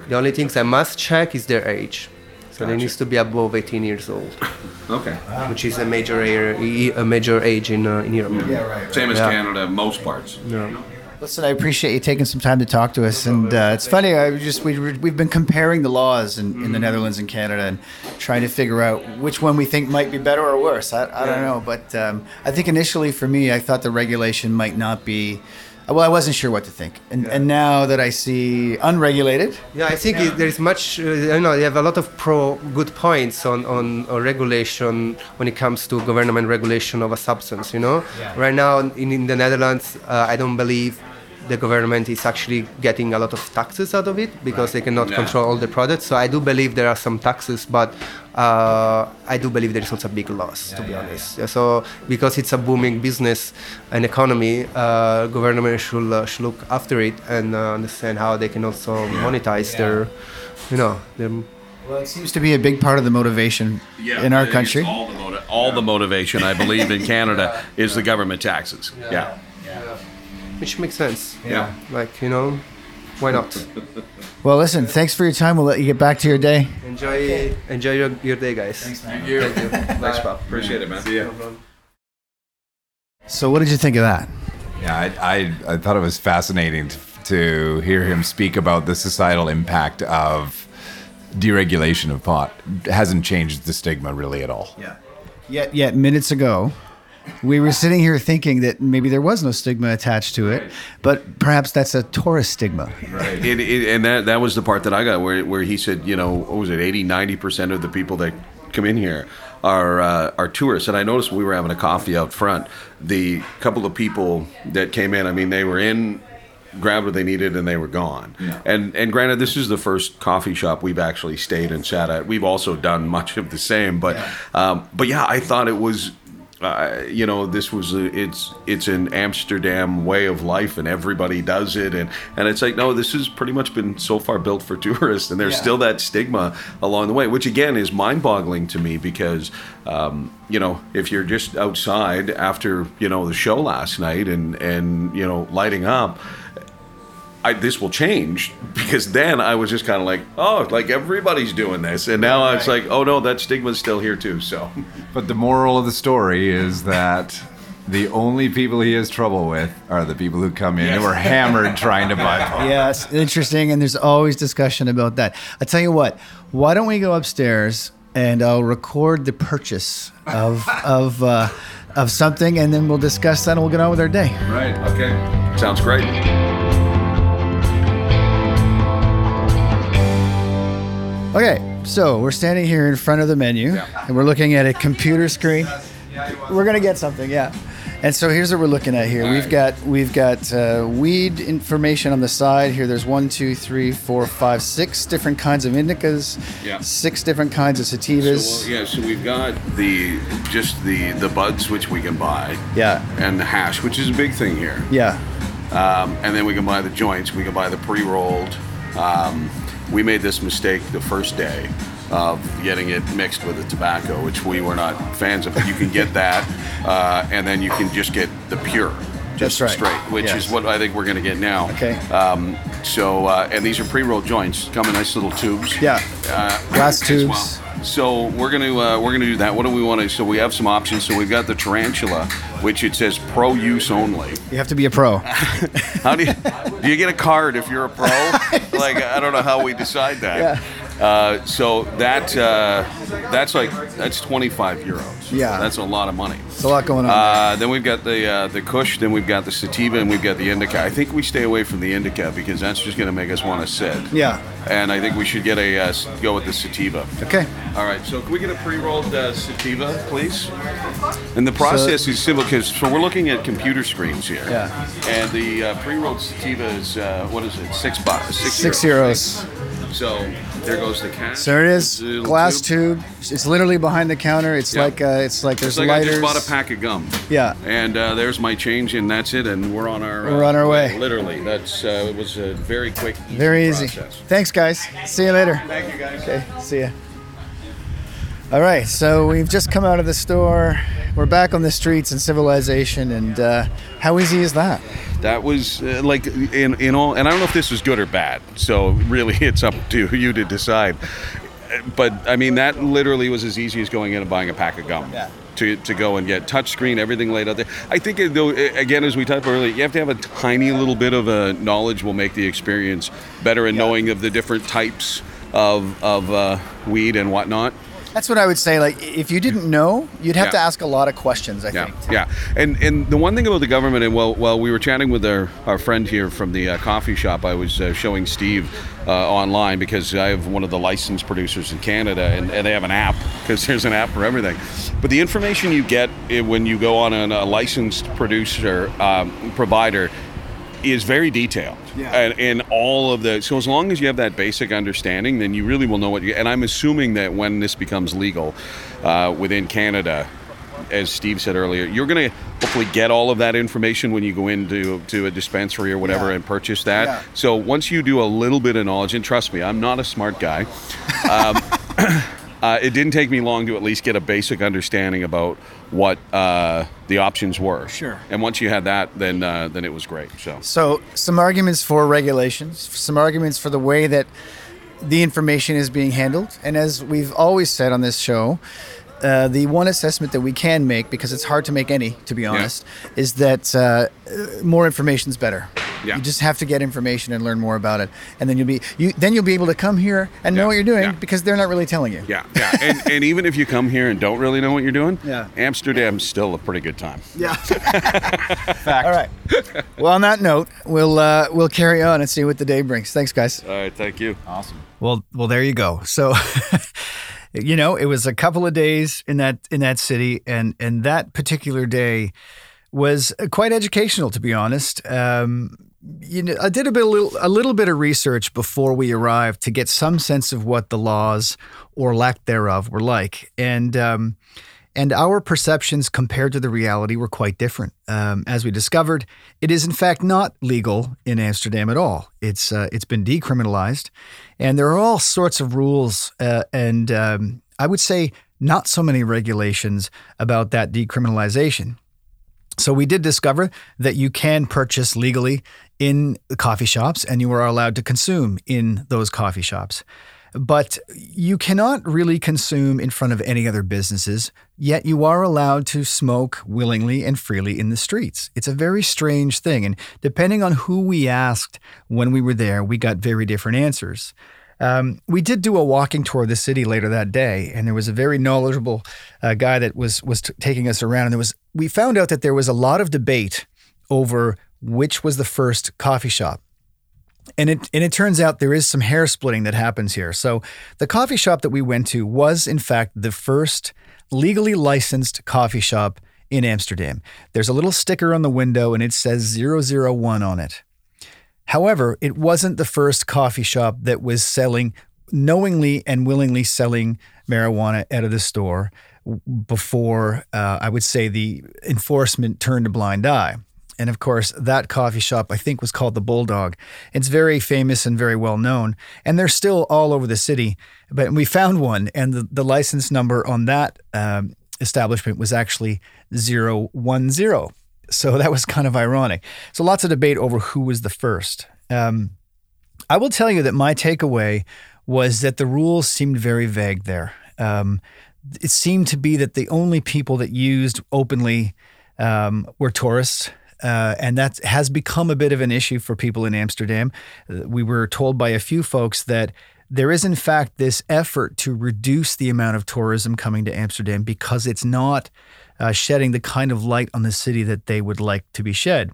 Speaker 5: The only things I must check is their age. So they
Speaker 3: Gotcha.
Speaker 5: needs to be above 18 years old,
Speaker 3: Okay.
Speaker 5: which is a major age, a major age in uh, in Europe.
Speaker 2: Yeah, right.
Speaker 3: Same as
Speaker 5: Yeah.
Speaker 3: Canada, most parts.
Speaker 2: Listen, I appreciate you taking some time to talk to us, and uh, it's funny. I just we we've been comparing the laws in, in the Netherlands and Canada, and trying to figure out which one we think might be better or worse. I, I don't know, but um, I think initially for me, I thought the regulation might not be. Well, I wasn't sure what to think, and and now that I see unregulated,
Speaker 5: Yeah, I think it, there is much. Uh, you know, you have a lot of pro good points on, on, on regulation when it comes to government regulation of a substance. You know, right now in, in the Netherlands, uh, I don't believe the government is actually getting a lot of taxes out of it because they cannot
Speaker 3: Yeah.
Speaker 5: control all the products. So I do believe there are some taxes, but uh, I do believe there is also a big loss, to be honest. Yeah, So because it's a booming business and economy, uh, government should, uh, should look after it and uh, understand how they can also monetize their, you know, their.
Speaker 2: well, it seems to be a big part of the motivation in our country.
Speaker 3: all the, moti- all the motivation, I believe, in Canada is the government taxes. Yeah.
Speaker 5: Which makes sense.
Speaker 3: Yeah.
Speaker 5: Like, you know, why not?
Speaker 2: Well, listen, thanks for your time. We'll let you get back to your day.
Speaker 5: enjoy enjoy your, your day, guys. Thanks,
Speaker 3: Thank you. Thanks, Bob. Appreciate it, man. See ya.
Speaker 2: So, what did you think of that?
Speaker 4: Yeah, I, I, I thought it was fascinating to, to hear him speak about the societal impact of deregulation of pot. It hasn't changed the stigma really at all.
Speaker 2: Yeah. Yet, yet minutes ago, we were sitting here thinking that maybe there was no stigma attached to it, but perhaps that's a tourist stigma.
Speaker 3: It, it, and that that was the part that I got where where he said, you know, what was it, 80, 90 percent of the people that come in here are uh, are tourists. And I noticed we were having a coffee out front, the couple of people that came in, I mean, they were in. Grabbed what they needed and they were gone. And and granted, this is the first coffee shop we've actually stayed and sat at. We've also done much of the same, but um, but yeah, I thought it was uh, you know this was a, it's it's an Amsterdam way of life and everybody does it. And and it's like no this has pretty much been so far built for tourists and there's still that stigma along the way which again is mind-boggling to me because um, you know if you're just outside after you know the show last night and and you know lighting up I, this will change because then I was just kind of like, oh, like everybody's doing this, and now it's like, oh no, that stigma's still here too. So,
Speaker 4: But the moral of the story is that the only people he has trouble with are the people who come in who are hammered trying to buy pot.
Speaker 2: Yes, interesting. And there's always discussion about that. I tell you what, why don't we go upstairs and I'll record the purchase of of uh, of something, and then we'll discuss that, and we'll get on with our day.
Speaker 3: right, okay, sounds great.
Speaker 2: Okay, so we're standing here in front of the menu, and we're looking at a computer screen. We're gonna get something, yeah. And so here's what we're looking at here. We've got we've got uh, weed information on the side here. There's one, two, three, four, five, six different kinds of indicas.
Speaker 3: Yeah.
Speaker 2: Six different kinds of sativas.
Speaker 3: So, well, yeah, so we've got the just the the buds which we can buy,
Speaker 2: Yeah.
Speaker 3: and the hash, which is a big thing here.
Speaker 2: Yeah.
Speaker 3: Um, and then we can buy the joints. We can buy the pre-rolled. Um, we made this mistake the first day of getting it mixed with the tobacco, which we were not fans of. But you can get that, uh, and then you can just get the pure, just
Speaker 2: right.
Speaker 3: straight, which
Speaker 2: Yes.
Speaker 3: is what I think we're going to get now.
Speaker 2: Okay.
Speaker 3: Um, so, uh, and these are pre-rolled joints, come in nice little tubes.
Speaker 2: Yeah.
Speaker 3: Uh,
Speaker 2: Glass tubes.
Speaker 3: well. So we're gonna uh, we're gonna do that. What do we want to? So we have some options. So we've got the tarantula, which it says pro use only.
Speaker 2: You have to be a pro.
Speaker 3: How do you do you get a card if you're a pro? like I don't know how we decide that. Uh, so that uh, that's like that's 25 euros.
Speaker 2: Yeah.
Speaker 3: that's a lot of money.
Speaker 2: It's a lot going on.
Speaker 3: Uh, then we've got the uh, the Kush, then we've got the Sativa, and we've got the Indica. I think we stay away from the Indica because that's just going to make us want to sit.
Speaker 2: Yeah.
Speaker 3: And I think we should get a uh, go with the Sativa.
Speaker 2: okay.
Speaker 3: All right. So can we get a pre-rolled uh, Sativa, please? And the process is simple because so we're looking at computer screens here.
Speaker 2: Yeah.
Speaker 3: And the uh, pre-rolled Sativa is uh, what is it? Six bucks. Six,
Speaker 2: Six
Speaker 3: euros.
Speaker 2: euros.
Speaker 3: So there goes the cash.
Speaker 2: There it is.
Speaker 3: Little
Speaker 2: Glass
Speaker 3: tube.
Speaker 2: tube. It's literally behind the counter. It's
Speaker 3: Yeah.
Speaker 2: like uh, it's like there's
Speaker 3: It's like I
Speaker 2: lighters.
Speaker 3: just bought a pack of gum.
Speaker 2: Yeah.
Speaker 3: And uh, there's my change, and that's it. And we're on our
Speaker 2: We're on our way.
Speaker 3: Literally, that's uh, it was a very quick, easy
Speaker 2: Very easy.
Speaker 3: process.
Speaker 2: Thanks, guys. See you later.
Speaker 3: Thank you, guys.
Speaker 2: Okay. See ya. All right. So we've just come out of the store. We're back on the streets and civilization, and uh, how easy is that?
Speaker 3: That was uh, like in in all, and I don't know if this was good or bad. So really, it's up to you to decide. But I mean, that literally was as easy as going in and buying a pack of gum.
Speaker 2: Yeah.
Speaker 3: To, to go and get touchscreen, everything laid out there. I think, though, again, as we talked about earlier, you have to have a tiny little bit of a knowledge will make the experience better in knowing of the different types of, of uh, weed and whatnot.
Speaker 2: That's what I would say. Like, if you didn't know, you'd have
Speaker 3: Yeah.
Speaker 2: to ask a lot of questions. I
Speaker 3: Yeah,
Speaker 2: think.
Speaker 3: yeah, and and the one thing about the government, and while while we were chatting with our, our friend here from the uh, coffee shop, I was uh, showing Steve uh, online because I have one of the licensed producers in Canada, and, and they have an app because there's an app for everything. But the information you get eh, when you go on an, a licensed producer um, provider is very detailed
Speaker 2: Yeah.
Speaker 3: and, and all of the so as long as you have that basic understanding then you really will know what you and i'm assuming that when this becomes legal uh, within canada as steve said earlier you're going to hopefully get all of that information when you go into to a dispensary or whatever
Speaker 2: Yeah.
Speaker 3: and purchase that
Speaker 2: Yeah.
Speaker 3: so once you do a little bit of knowledge and trust me i'm not a smart guy um, uh, it didn't take me long to at least get a basic understanding about what uh, the options were.
Speaker 2: Sure.
Speaker 3: And once you had that, then uh, then it was great. So
Speaker 2: So, some arguments for regulations, some arguments for the way that the information is being handled. And as we've always said on this show, uh, the one assessment that we can make, because it's hard to make any, to be honest, is that uh, more information is better.
Speaker 3: Yeah.
Speaker 2: You just have to get information and learn more about it, and then you'll be you. Then you'll be able to come here and know what you're doing
Speaker 3: Yeah.
Speaker 2: because they're not really telling you.
Speaker 3: yeah, yeah. and, and even if you come here and don't really know what you're doing,
Speaker 2: Yeah.
Speaker 3: Amsterdam's still a pretty good time.
Speaker 2: Yeah. All right. Well, on that note, we'll uh, we'll carry on and see what the day brings. Thanks, guys.
Speaker 3: All right, thank you.
Speaker 4: Awesome.
Speaker 2: Well, well, there you go. So, you know, it was a couple of days in that in that city, and and that particular day was quite educational, to be honest. Um, you know, I did a bit, a little, a little bit of research before we arrived to get some sense of what the laws or lack thereof were like, and. Um, and our perceptions compared to the reality were quite different. Um, as we discovered, it is in fact not legal in Amsterdam at all. It's uh, it's been decriminalized, and there are all sorts of rules uh, and um, I would say not so many regulations about that decriminalization. So we did discover that you can purchase legally in coffee shops, and you are allowed to consume in those coffee shops. But you cannot really consume in front of any other businesses, yet you are allowed to smoke willingly and freely in the streets. It's a very strange thing. And depending on who we asked when we were there, we got very different answers. Um, we did do a walking tour of the city later that day, and there was a very knowledgeable uh, guy that was was t- taking us around. And there was we found out that there was a lot of debate over which was the first coffee shop. And it and it turns out there is some hair splitting that happens here. So the coffee shop that we went to was in fact the first legally licensed coffee shop in Amsterdam. There's a little sticker on the window and it says 001 on it. However, it wasn't the first coffee shop that was selling knowingly and willingly selling marijuana out of the store before uh, I would say the enforcement turned a blind eye. And of course, that coffee shop I think was called the Bulldog. It's very famous and very well known, and they're still all over the city. But we found one, and the, the license number on that um, establishment was actually 010. So that was kind of ironic. So lots of debate over who was the first. Um, I will tell you that my takeaway was that the rules seemed very vague there. Um, it seemed to be that the only people that used openly um, were tourists. Uh, and that has become a bit of an issue for people in Amsterdam. Uh, We were told by a few folks that there is, in fact, this effort to reduce the amount of tourism coming to Amsterdam because it's not uh, shedding the kind of light on the city that they would like to be shed.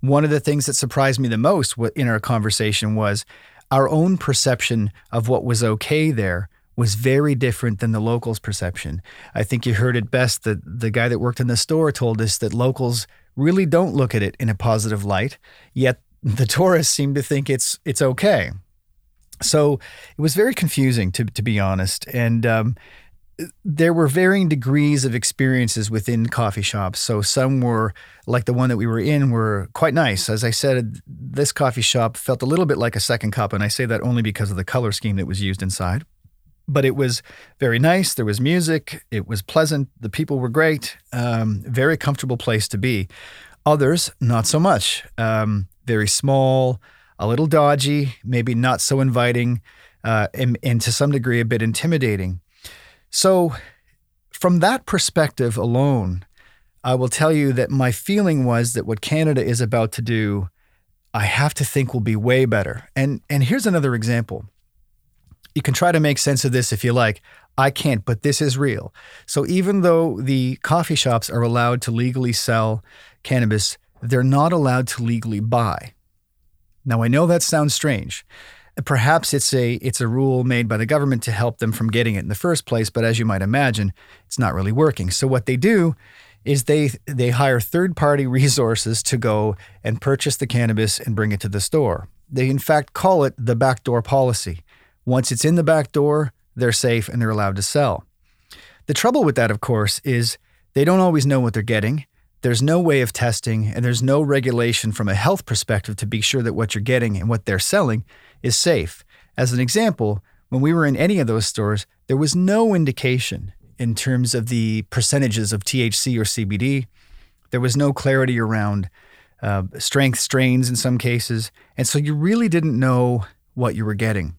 Speaker 2: One of the things that surprised me the most in our conversation was our own perception of what was okay there was very different than the locals' perception. I think you heard it best that the guy that worked in the store told us that locals really don't look at it in a positive light, yet the tourists seem to think it's it's okay. So it was very confusing to to be honest, and um, there were varying degrees of experiences within coffee shops. So some were like the one that we were in were quite nice. As I said, this coffee shop felt a little bit like a second cup, and I say that only because of the color scheme that was used inside. But it was very nice. There was music. It was pleasant. The people were great. Um, very comfortable place to be. Others, not so much. Um, very small, a little dodgy, maybe not so inviting, uh, and, and to some degree a bit intimidating. So, from that perspective alone, I will tell you that my feeling was that what Canada is about to do, I have to think will be way better. And and here's another example. You can try to make sense of this if you like. I can't, but this is real. So even though the coffee shops are allowed to legally sell cannabis, they're not allowed to legally buy. Now I know that sounds strange, Perhaps it's a it's a rule made by the government to help them from getting it in the first place, but as you might imagine, it's not really working. So what they do is they they hire third-party resources to go and purchase the cannabis and bring it to the store. They in fact call it the backdoor policy. Once it's in the back door, they're safe and they're allowed to sell. The trouble with that, of course, is they don't always know what they're getting. There's no way of testing, and there's no regulation from a health perspective to be sure that what you're getting and what they're selling is safe. As an example, when we were in any of those stores, there was no indication in terms of the percentages of THC or CBD. There was no clarity around uh, strength strains in some cases. And so you really didn't know what you were getting.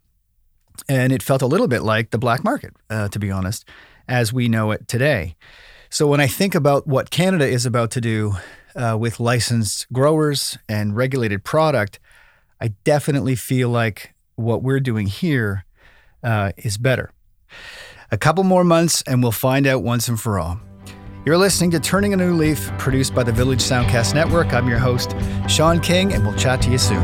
Speaker 2: And it felt a little bit like the black market, uh, to be honest, as we know it today. So when I think about what Canada is about to do uh, with licensed growers and regulated product, I definitely feel like what we're doing here uh, is better. A couple more months, and we'll find out once and for all. You're listening to Turning a New Leaf, produced by the Village Soundcast Network. I'm your host, Sean King, and we'll chat to you soon.